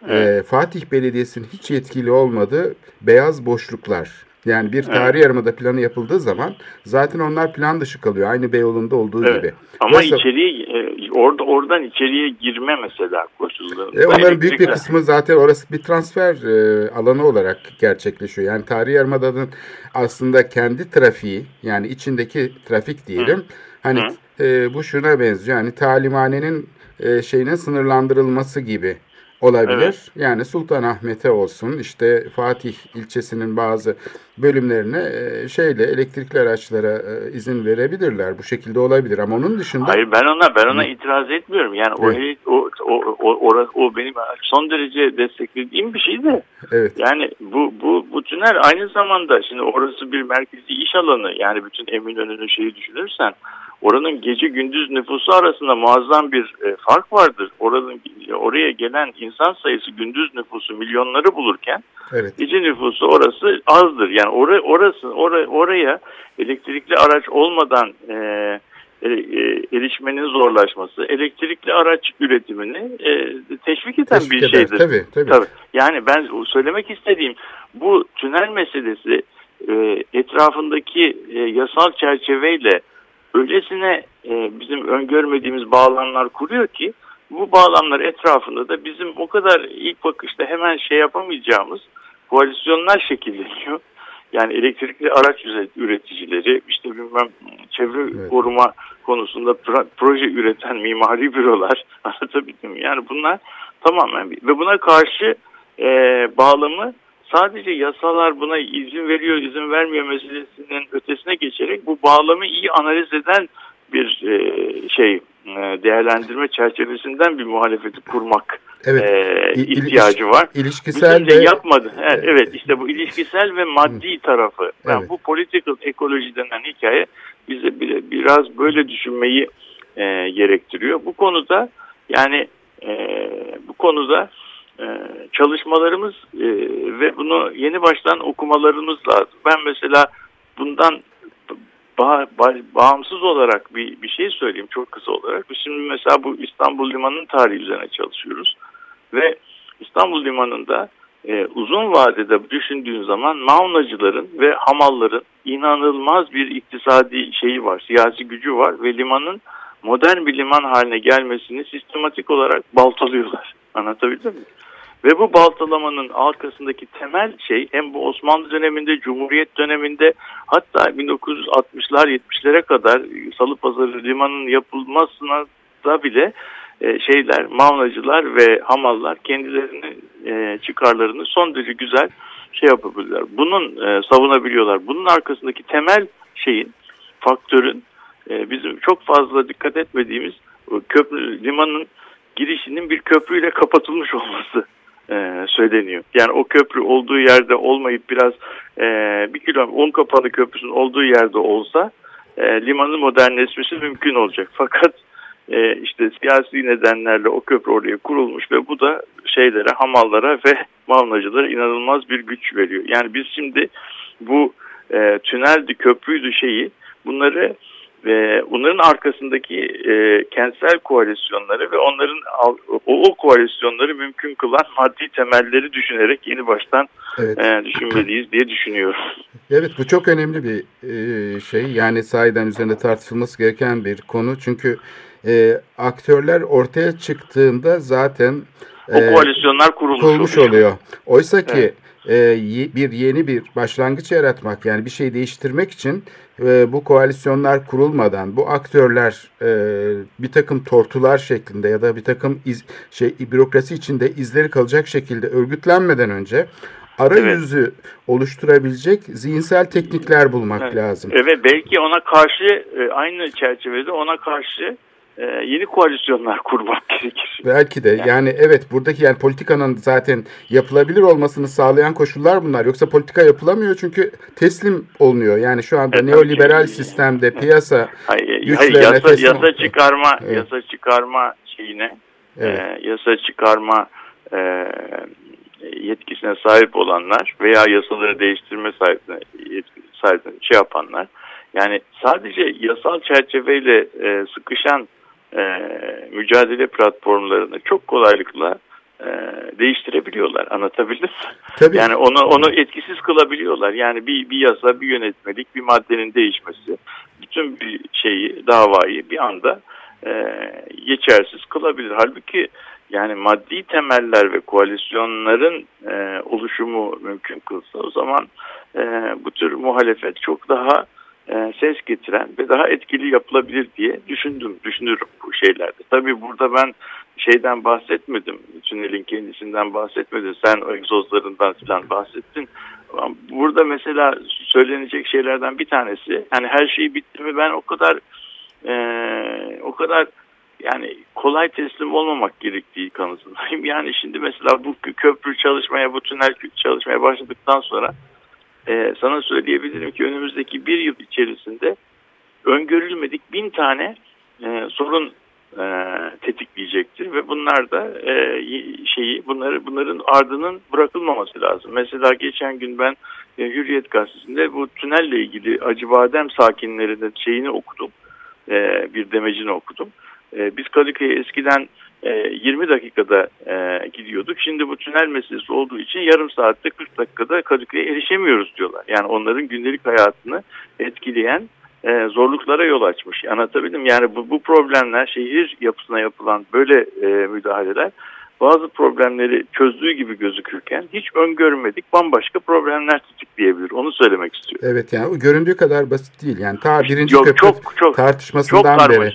e, e, Fatih Belediyesi'nin hiç yetkili olmadığı beyaz boşluklar. Yani bir tarih evet. yarımada planı yapıldığı zaman zaten onlar plan dışı kalıyor. Aynı Beyoğlu'nda olduğu evet. gibi. Ama mesela, içeriye e, orada oradan içeriye girme mesela koşulları. E, onların büyük bir kısmı zaten orası bir transfer e, alanı olarak gerçekleşiyor. Yani tarih yarımadanın aslında kendi trafiği yani içindeki trafik diyelim. Hı Hani e, bu şuna benziyor. Yani talimhanenin e, şeyine sınırlandırılması gibi. olabilir. Evet. Yani Sultanahmet'e olsun işte Fatih ilçesinin bazı bölümlerine e, şeyle elektrikli araçlara e, izin verebilirler. Bu şekilde olabilir ama onun dışında Hayır ben ona ben ona itiraz etmiyorum. Yani o, Evet. o, o, o, o, o benim son derece desteklediğim bir şey de evet yani bu bu bu tünel aynı zamanda şimdi orası bir merkezi iş alanı yani bütün Eminönü'nün şeyi düşünürsen oranın gece gündüz nüfusu arasında muazzam bir e, fark vardır. Oranın oraya gelen insan sayısı gündüz nüfusu milyonları bulurken evet gece nüfusu orası azdır. Yani oraya orası oraya, oraya elektrikli araç olmadan e, e, e, erişmenin zorlaşması elektrikli araç üretimini e, teşvik eden teşvik bir eder. şeydir. Tabii, tabii. Tabii. Yani ben söylemek istediğim bu tünel meselesi e, etrafındaki e, yasal çerçeveyle öylesine e, bizim öngörmediğimiz bağlamlar kuruyor ki bu bağlamlar etrafında da bizim o kadar ilk bakışta hemen şey yapamayacağımız koalisyonlar şekilleniyor. Yani elektrikli araç üreticileri, işte bilmem çevre Evet. koruma konusunda pro- proje üreten mimari bürolar anlatabildim? Yani bunlar tamamen ve buna karşı e, bağlamı sadece yasalar buna izin veriyor, izin vermiyor meselesinin ötesine geçerek bu bağlamı iyi analiz eden bir e, şey e, değerlendirme çerçevesinden bir muhalefeti kurmak Evet. e, ihtiyacı var. ilişkisel ve yapmadı. Evet, evet işte bu ilişkisel ve maddi tarafı. Ben Evet. bu political ekoloji denen hikaye bize bir- biraz böyle düşünmeyi e, gerektiriyor. Bu konuda yani e, bu konuda e, çalışmalarımız e, ve bunu yeni baştan okumalarımız lazım. Ben mesela bundan ba- ba- bağımsız olarak bir, bir şey söyleyeyim çok kısa olarak. Şimdi mesela bu İstanbul Limanı'nın tarihi üzerine çalışıyoruz. Ve İstanbul Limanı'nda e, uzun vadede düşündüğün zaman maunacıların ve hamalların inanılmaz bir iktisadi şeyi var, siyasi gücü var ve limanın modern bir liman haline gelmesini sistematik olarak baltalıyorlar. Anlatabildim mi? Ve bu baltalamanın arkasındaki temel şey hem bu Osmanlı döneminde, Cumhuriyet döneminde hatta 1960'lar 70'lere kadar Salıpazarı limanının yapılmasına da bile e, şeyler, mavnacılar ve hamallar kendilerinin e, çıkarlarını son derece güzel şey yapabilirler. Bunun e, savunabiliyorlar. Bunun arkasındaki temel şeyin, faktörün bizim çok fazla dikkat etmediğimiz köprü limanın girişinin bir köprüyle kapatılmış olması e, söyleniyor. Yani o köprü olduğu yerde olmayıp biraz e, bir kilometre un kapalı köprüsünün olduğu yerde olsa e, limanın modernleşmesi mümkün olacak. Fakat e, işte siyasi nedenlerle o köprü oraya kurulmuş ve bu da şeylere, hamallara ve malnacılara inanılmaz bir güç veriyor. Yani biz şimdi bu e, tüneldi, köprüydü şeyi bunları ve bunların arkasındaki e, kentsel koalisyonları ve onların o, o koalisyonları mümkün kılan maddi temelleri düşünerek yeni baştan evet. e, düşünmeliyiz diye düşünüyorum. Evet bu çok önemli bir e, şey. Yani sahiden üzerinde tartışılması gereken bir konu. Çünkü e, aktörler ortaya çıktığında zaten O e, koalisyonlar kurulmuş, kurulmuş oluyor. oluyor. Oysa ki Evet. E, bir yeni bir başlangıç yaratmak yani bir şey değiştirmek için e, bu koalisyonlar kurulmadan bu aktörler e, bir takım tortular şeklinde ya da bir takım iz, şey bürokrasi içinde izleri kalacak şekilde örgütlenmeden önce arayüzü oluşturabilecek zihinsel teknikler bulmak Evet. lazım. Evet belki ona karşı aynı çerçevede ona karşı e, yeni koalisyonlar kurmak gerekir. Belki de yani. evet buradaki yani politikanın zaten yapılabilir olmasını sağlayan koşullar bunlar. Yoksa politika yapılamıyor çünkü teslim olunuyor. Yani şu anda Evet, neoliberal tabii. sistemde piyasa Hayır, Güçlerine hayır yasa, teslim yasa çıkarma Evet. yasa çıkarma şeyine Evet. e, yasa çıkarma e, yetkisine sahip olanlar veya yasaları değiştirme sahibine, sahip şey yapanlar yani sadece yasal çerçeveyle e, sıkışan e, mücadele platformlarını çok kolaylıkla e, değiştirebiliyorlar. Anlatabildim tabii Yani onu onu etkisiz kılabiliyorlar. Yani bir bir yasa, bir yönetmelik, bir maddenin değişmesi bütün bir şeyi, davayı bir anda e, geçersiz kılabilir. Halbuki yani maddi temeller ve koalisyonların e, oluşumu mümkün kılsa o zaman e, bu tür muhalefet çok daha e, ses getiren ve daha etkili yapılabilir diye düşündüm, düşünürüm bu şeylerde. Tabii burada ben şeyden bahsetmedim, tünelin kendisinden bahsetmedim, sen o egzozlarından falan bahsettin. Burada mesela söylenecek şeylerden bir tanesi, yani her şey bitti mi ben o kadar e, o kadar yani kolay teslim olmamak gerektiği kanısındayım. Yani şimdi mesela bu köprü çalışmaya, bu tünel çalışmaya başladıktan sonra e, sana söyleyebilirim ki önümüzdeki bir yıl içerisinde öngörülmedik bin tane e, sorun e, tetikleyecektir ve bunlar da e, şeyi bunları bunların ardının bırakılmaması lazım. Mesela geçen gün ben Hürriyet gazetesinde bu tünelle ilgili Acıbadem sakinlerinin şeyini okudum. Bir demecini okudum. Biz Kadıköy'e eskiden e, 20 dakikada e, gidiyorduk. Şimdi bu tünel meselesi olduğu için yarım saatte 40 dakikada Kadıköy'e erişemiyoruz diyorlar. Yani onların gündelik hayatını etkileyen e, zorluklara yol açmış. Anlatabildim yani bu, bu problemler şehir yapısına yapılan böyle e, müdahaleler bazı problemleri çözdüğü gibi gözükürken hiç öngörmedik bambaşka problemler tetikleyebilir. Onu söylemek istiyorum. Evet yani göründüğü kadar basit değil. Yani ta birinci Yok, köprü çok, çok, tartışmasından çok beri.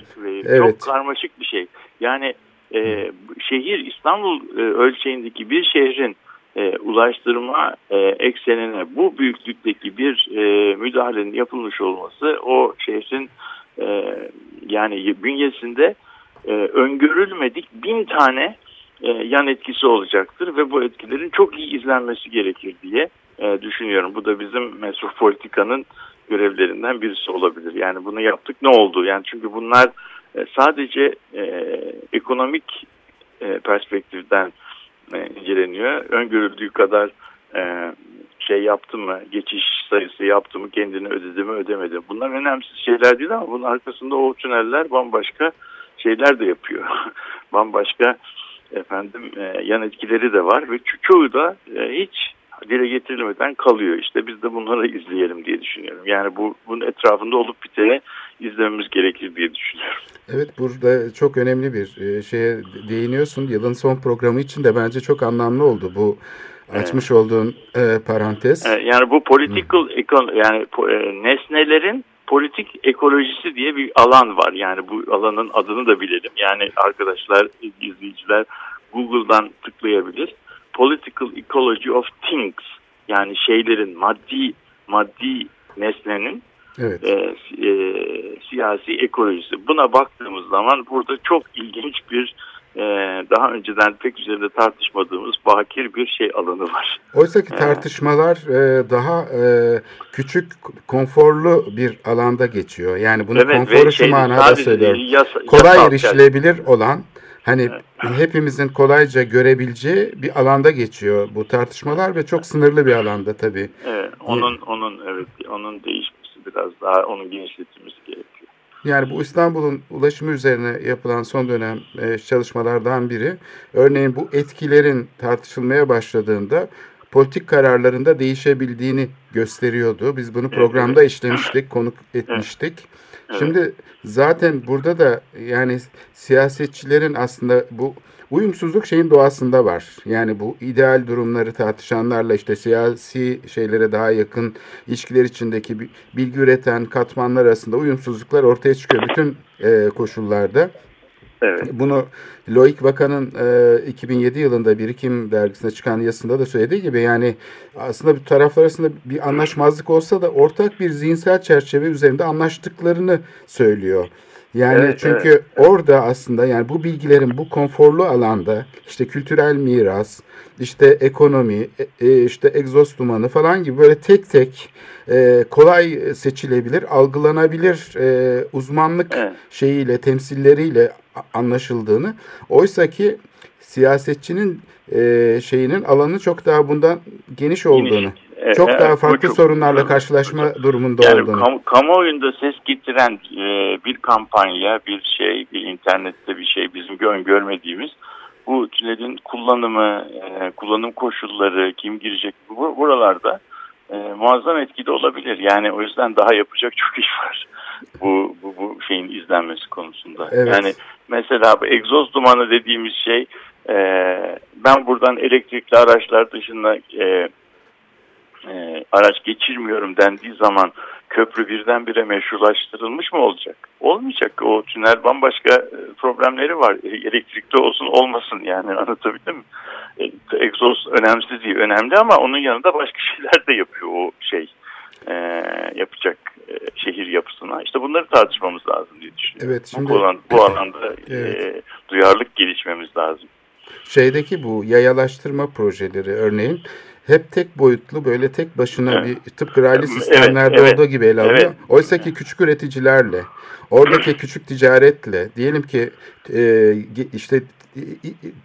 Evet. Çok karmaşık bir şey. Yani e, şehir İstanbul e, ölçeğindeki bir şehrin e, ulaştırma e, eksenine bu büyüklükteki bir e, müdahalenin yapılmış olması o şehrin e, yani bünyesinde e, öngörülmedik bin tane e, yan etkisi olacaktır ve bu etkilerin çok iyi izlenmesi gerekir diye e, düşünüyorum. Bu da bizim metropolitikanın görevlerinden birisi olabilir. Yani bunu yaptık ne oldu? Yani çünkü bunlar sadece e, ekonomik e, perspektiften e, inceleniyor. Öngörüldüğü kadar e, şey yaptı mı, geçiş sayısı yaptı mı, kendini ödedi mi, ödemedi. Bunlar önemsiz şeyler değil ama bunun arkasında o tüneller bambaşka şeyler de yapıyor. bambaşka efendim e, yan etkileri de var ve çoğu da e, hiç dile getirilmeden kalıyor. İşte biz de bunları izleyelim diye düşünüyorum. Yani bu bunun etrafında olup biteni izlememiz gerekir diye düşünüyorum. Evet burada çok önemli bir e, şeye değiniyorsun. Yılın son programı için de bence çok anlamlı oldu bu açmış evet. olduğun e, parantez. Yani bu political ekon yani e, nesnelerin politik ekolojisi diye bir alan var. Yani bu alanın adını da bilelim. Yani arkadaşlar, izleyiciler Google'dan tıklayabilir. Political Ecology of Things yani şeylerin maddi maddi nesnenin evet. e, e, siyasi ekolojisi. Buna baktığımız zaman burada çok ilginç bir e, daha önceden pek üzerinde tartışmadığımız bakir bir şey alanı var. Oysa ki e, tartışmalar e, daha e, küçük, konforlu bir alanda geçiyor. Yani bunu evet, konforu şu manada söylüyorum. Yasa, Kolay erişilebilir olan Hani evet. hepimizin kolayca görebileceği bir alanda geçiyor bu tartışmalar ve çok sınırlı bir alanda tabii. Evet, onun onun evet onun değişmesi biraz daha onun genişletilmesi gerekiyor. Yani bu İstanbul'un ulaşımı üzerine yapılan son dönem e, çalışmalardan biri. Örneğin bu etkilerin tartışılmaya başladığında politik kararlarında değişebildiğini gösteriyordu. Biz bunu programda işlemiştik, konuk etmiştik. Şimdi zaten burada da yani siyasetçilerin aslında bu uyumsuzluk şeyin doğasında var. Yani bu ideal durumları tartışanlarla işte siyasi şeylere daha yakın ilişkiler içindeki bilgi üreten katmanlar arasında uyumsuzluklar ortaya çıkıyor bütün e, koşullarda. Evet. Bunu Loic Vaka'nın e, 2007 yılında Birikim dergisine çıkan yazısında da söylediği gibi yani aslında bu taraflar arasında bir anlaşmazlık olsa da ortak bir zihinsel çerçeve üzerinde anlaştıklarını söylüyor. Yani evet, çünkü evet. orada aslında yani bu bilgilerin bu konforlu alanda işte kültürel miras, işte ekonomi, e, e işte egzoz dumanı falan gibi böyle tek tek e, kolay seçilebilir, algılanabilir uzmanlık evet. şeyiyle, temsilleriyle anlaşıldığını. Oysa ki siyasetçinin şeyinin alanı çok daha bundan geniş olduğunu. Geniş. Çok evet, daha farklı çok, sorunlarla karşılaşma çok, durumunda yani olduğunu. Kam, kamuoyunda ses getiren e, bir kampanya, bir şey, bir internette bir şey bizim öngörmediğimiz bu tünelin kullanımı, e, kullanım koşulları, kim girecek bu, buralarda e, muazzam etkili olabilir. Yani o yüzden daha yapacak çok iş var bu, bu, bu şeyin izlenmesi konusunda. Evet. Yani mesela bu egzoz dumanı dediğimiz şey e, ben buradan elektrikli araçlar dışında e, e, araç geçirmiyorum dendiği zaman köprü birdenbire meşrulaştırılmış mı olacak? Olmayacak. O tünel bambaşka e, problemleri var. E, elektrikli olsun olmasın yani anlatabildim mi? E, egzoz önemsiz değil. Önemli ama onun yanında başka şeyler de yapıyor o şey. E, yapacak e, şehir yapısına. İşte bunları tartışmamız lazım diye düşünüyorum. Evet, şimdi, bu, alan, bu alanda evet. e, duyarlılık gelişmemiz lazım. Şeydeki bu yayalaştırma projeleri örneğin hep tek boyutlu böyle tek başına evet. bir tıpkı raylı sistemlerde evet, olduğu gibi ele alıyor. Evet. Oysa ki küçük üreticilerle, oradaki küçük ticaretle, diyelim ki e, işte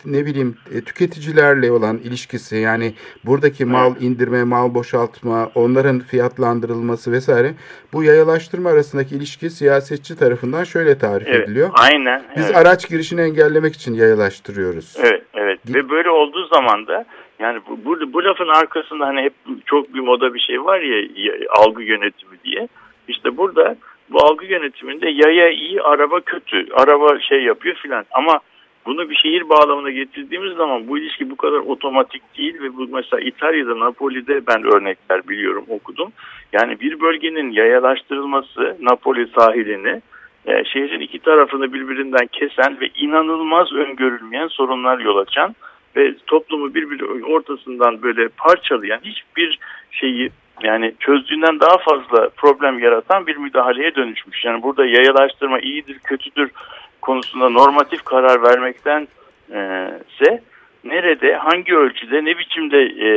ne bileyim e, tüketicilerle olan ilişkisi yani buradaki mal indirme, mal boşaltma, onların fiyatlandırılması vesaire bu yayalaştırma arasındaki ilişki siyasetçi tarafından şöyle tarif evet, ediliyor. Aynen. Biz evet. araç girişini engellemek için yayalaştırıyoruz. Evet, evet. Ve böyle olduğu zaman da yani bu, bu, bu lafın arkasında hani hep çok bir moda bir şey var ya, algı yönetimi diye. İşte burada bu algı yönetiminde yaya iyi, araba kötü. Araba şey yapıyor filan. Ama bunu bir şehir bağlamına getirdiğimiz zaman bu ilişki bu kadar otomatik değil ve bu mesela İtalya'da Napoli'de ben örnekler biliyorum okudum. Yani bir bölgenin yayalaştırılması Napoli sahilini e, şehrin iki tarafını birbirinden kesen ve inanılmaz öngörülmeyen sorunlar yol açan ve toplumu birbiri ortasından böyle parçalayan hiçbir şeyi yani çözdüğünden daha fazla problem yaratan bir müdahaleye dönüşmüş. Yani burada yayalaştırma iyidir kötüdür konusunda normatif karar vermekten ise nerede, hangi ölçüde, ne biçimde e,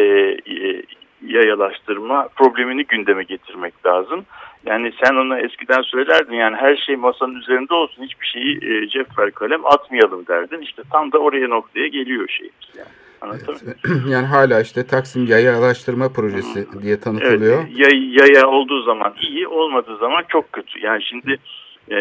e, yayalaştırma problemini gündeme getirmek lazım. Yani sen ona eskiden söylerdin yani her şey masanın üzerinde olsun hiçbir şeyi e, cevher kalem atmayalım derdin. İşte tam da oraya noktaya geliyor şeyimiz yani. Evet. Yani hala işte Taksim Yayalaştırma Projesi hmm. diye tanıtılıyor. Evet, yaya, yaya olduğu zaman iyi, olmadığı zaman çok kötü. Yani şimdi e,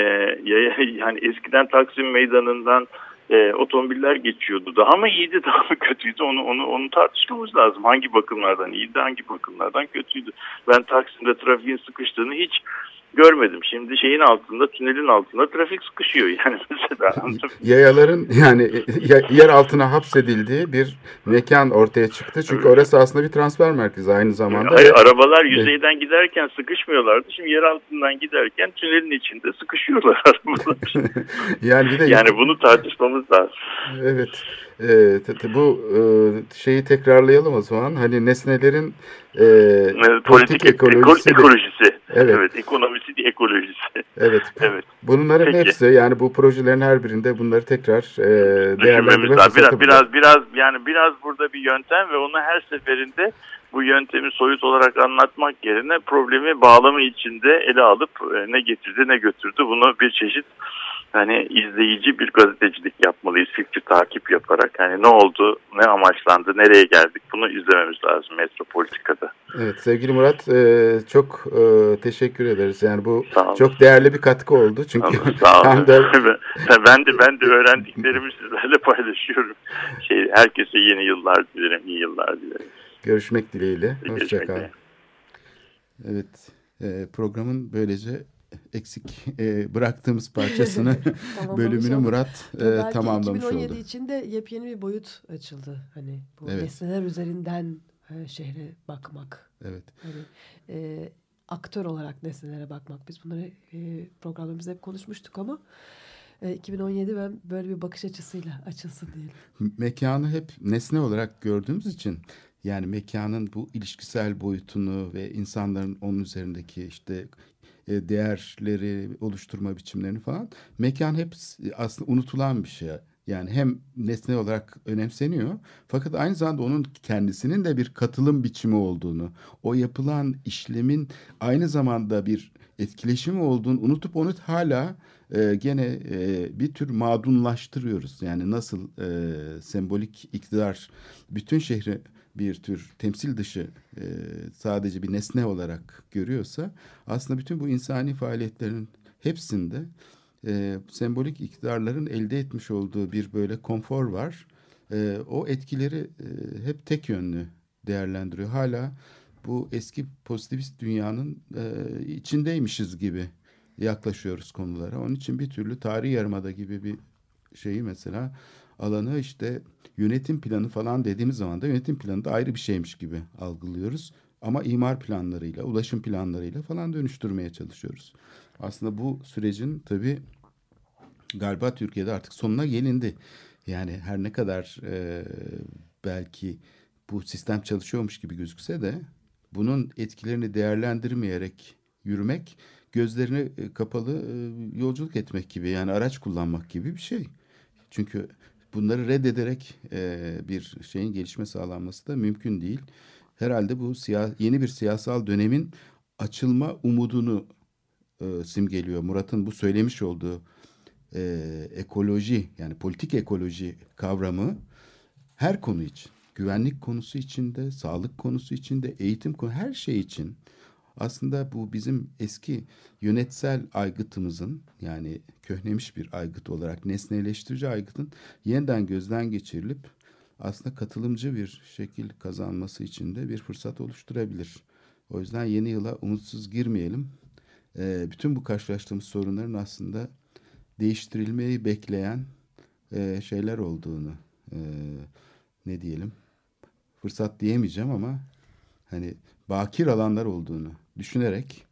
yaya, yani eskiden Taksim Meydanı'ndan e, otomobiller geçiyordu. Daha mı iyiydi, daha mı kötüydü onu onu onu tartışmamız lazım. Hangi bakımlardan iyiydi, hangi bakımlardan kötüydü. Ben Taksim'de trafiğin sıkıştığını hiç görmedim. Şimdi şeyin altında, tünelin altında trafik sıkışıyor yani mesela. Yayaların yani yer altına hapsedildiği bir mekan ortaya çıktı. Çünkü orası aslında bir transfer merkezi aynı zamanda. Hayır, arabalar yüzeyden giderken sıkışmıyorlardı. Şimdi yer altından giderken tünelin içinde sıkışıyorlar yani bir de yani bunu tartışmamız lazım. Evet. E, bu e, şeyi tekrarlayalım o zaman. Hani nesnelerin e, politik, politik ekolojisi. ekolojisi. Evet. evet. Ekonomisi değil ekolojisi. Evet. evet. Bunların Peki. hepsi yani bu projelerin her birinde bunları tekrar e, değerlendirme biraz, biraz, biraz, biraz yani biraz burada bir yöntem ve onu her seferinde bu yöntemi soyut olarak anlatmak yerine problemi bağlamı içinde ele alıp e, ne getirdi ne götürdü bunu bir çeşit hani izleyici bir gazetecilik yapmalıyız. Fikri takip yaparak hani ne oldu, ne amaçlandı, nereye geldik bunu izlememiz lazım metropolitikada. Evet sevgili Murat e, çok e, teşekkür ederiz. Yani bu çok değerli bir katkı oldu. Çünkü Sağ olun. de... ben de ben de öğrendiklerimi sizlerle paylaşıyorum. Şey herkese yeni yıllar dilerim, iyi yıllar dilerim. Görüşmek dileğiyle. Hoşçakal. Evet, e, programın böylece eksik e, bıraktığımız parçasını bölümünü Murat e, tamamlamış 2017 oldu. için de yepyeni bir boyut açıldı. Hani bu evet. nesneler üzerinden e, şehre bakmak. Evet. Hani, e, aktör olarak nesnelere bakmak. Biz bunları e, programlarımızda hep konuşmuştuk ama 2017 ben böyle bir bakış açısıyla açılsın diyelim. Mekanı hep nesne olarak gördüğümüz için yani mekanın bu ilişkisel boyutunu ve insanların onun üzerindeki işte e, değerleri oluşturma biçimlerini falan mekan hep aslında unutulan bir şey. Yani hem nesne olarak önemseniyor fakat aynı zamanda onun kendisinin de bir katılım biçimi olduğunu, o yapılan işlemin aynı zamanda bir etkileşimi olduğunu unutup onu hala e, gene e, bir tür mağdunlaştırıyoruz. Yani nasıl e, sembolik iktidar bütün şehri bir tür temsil dışı e, sadece bir nesne olarak görüyorsa aslında bütün bu insani faaliyetlerin hepsinde e, sembolik iktidarların elde etmiş olduğu bir böyle konfor var. E, o etkileri e, hep tek yönlü değerlendiriyor. Hala bu eski pozitivist dünyanın e, içindeymişiz gibi yaklaşıyoruz konulara. Onun için bir türlü tarih yarımada gibi bir şeyi mesela alanı işte yönetim planı falan dediğimiz zaman da yönetim planı da ayrı bir şeymiş gibi algılıyoruz. Ama imar planlarıyla, ulaşım planlarıyla falan dönüştürmeye çalışıyoruz. Aslında bu sürecin tabii galiba Türkiye'de artık sonuna gelindi. Yani her ne kadar e, belki bu sistem çalışıyormuş gibi gözükse de bunun etkilerini değerlendirmeyerek yürümek gözlerini e, kapalı e, yolculuk etmek gibi yani araç kullanmak gibi bir şey. Çünkü bunları reddederek e, bir şeyin gelişme sağlanması da mümkün değil. Herhalde bu yeni bir siyasal dönemin açılma umudunu simgeliyor. Murat'ın bu söylemiş olduğu ekoloji yani politik ekoloji kavramı her konu için güvenlik konusu içinde, sağlık konusu içinde, eğitim konu her şey için aslında bu bizim eski yönetsel aygıtımızın yani köhnemiş bir aygıt olarak nesneleştirici aygıtın yeniden gözden geçirilip aslında katılımcı bir şekil kazanması için de bir fırsat oluşturabilir. O yüzden yeni yıla umutsuz girmeyelim. Ee, bütün bu karşılaştığımız sorunların aslında değiştirilmeyi bekleyen e, şeyler olduğunu e, ne diyelim fırsat diyemeyeceğim ama hani bakir alanlar olduğunu düşünerek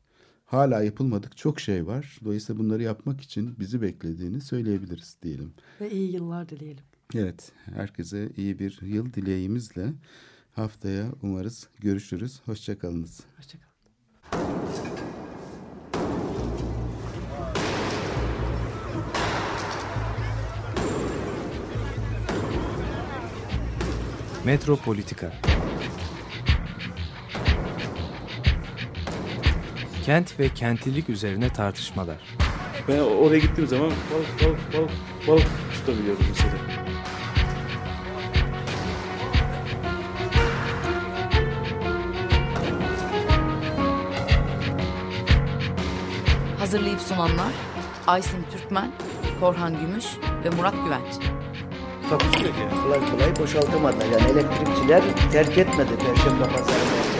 hala yapılmadık çok şey var. Dolayısıyla bunları yapmak için bizi beklediğini söyleyebiliriz diyelim. Ve iyi yıllar dileyelim. Evet, herkese iyi bir yıl dileğimizle haftaya umarız görüşürüz. Hoşçakalınız. Hoşçakalın. Metropolitika Kent ve kentlilik üzerine tartışmalar. Ben oraya gittiğim zaman balık balık balık balık tutabiliyordum mesela. Hazırlayıp sunanlar Aysin Türkmen, Korhan Gümüş ve Murat Güvenç. Takusu yok yani. Kolay kolay boşaltamadılar. Yani elektrikçiler terk etmedi Perşembe Pazarı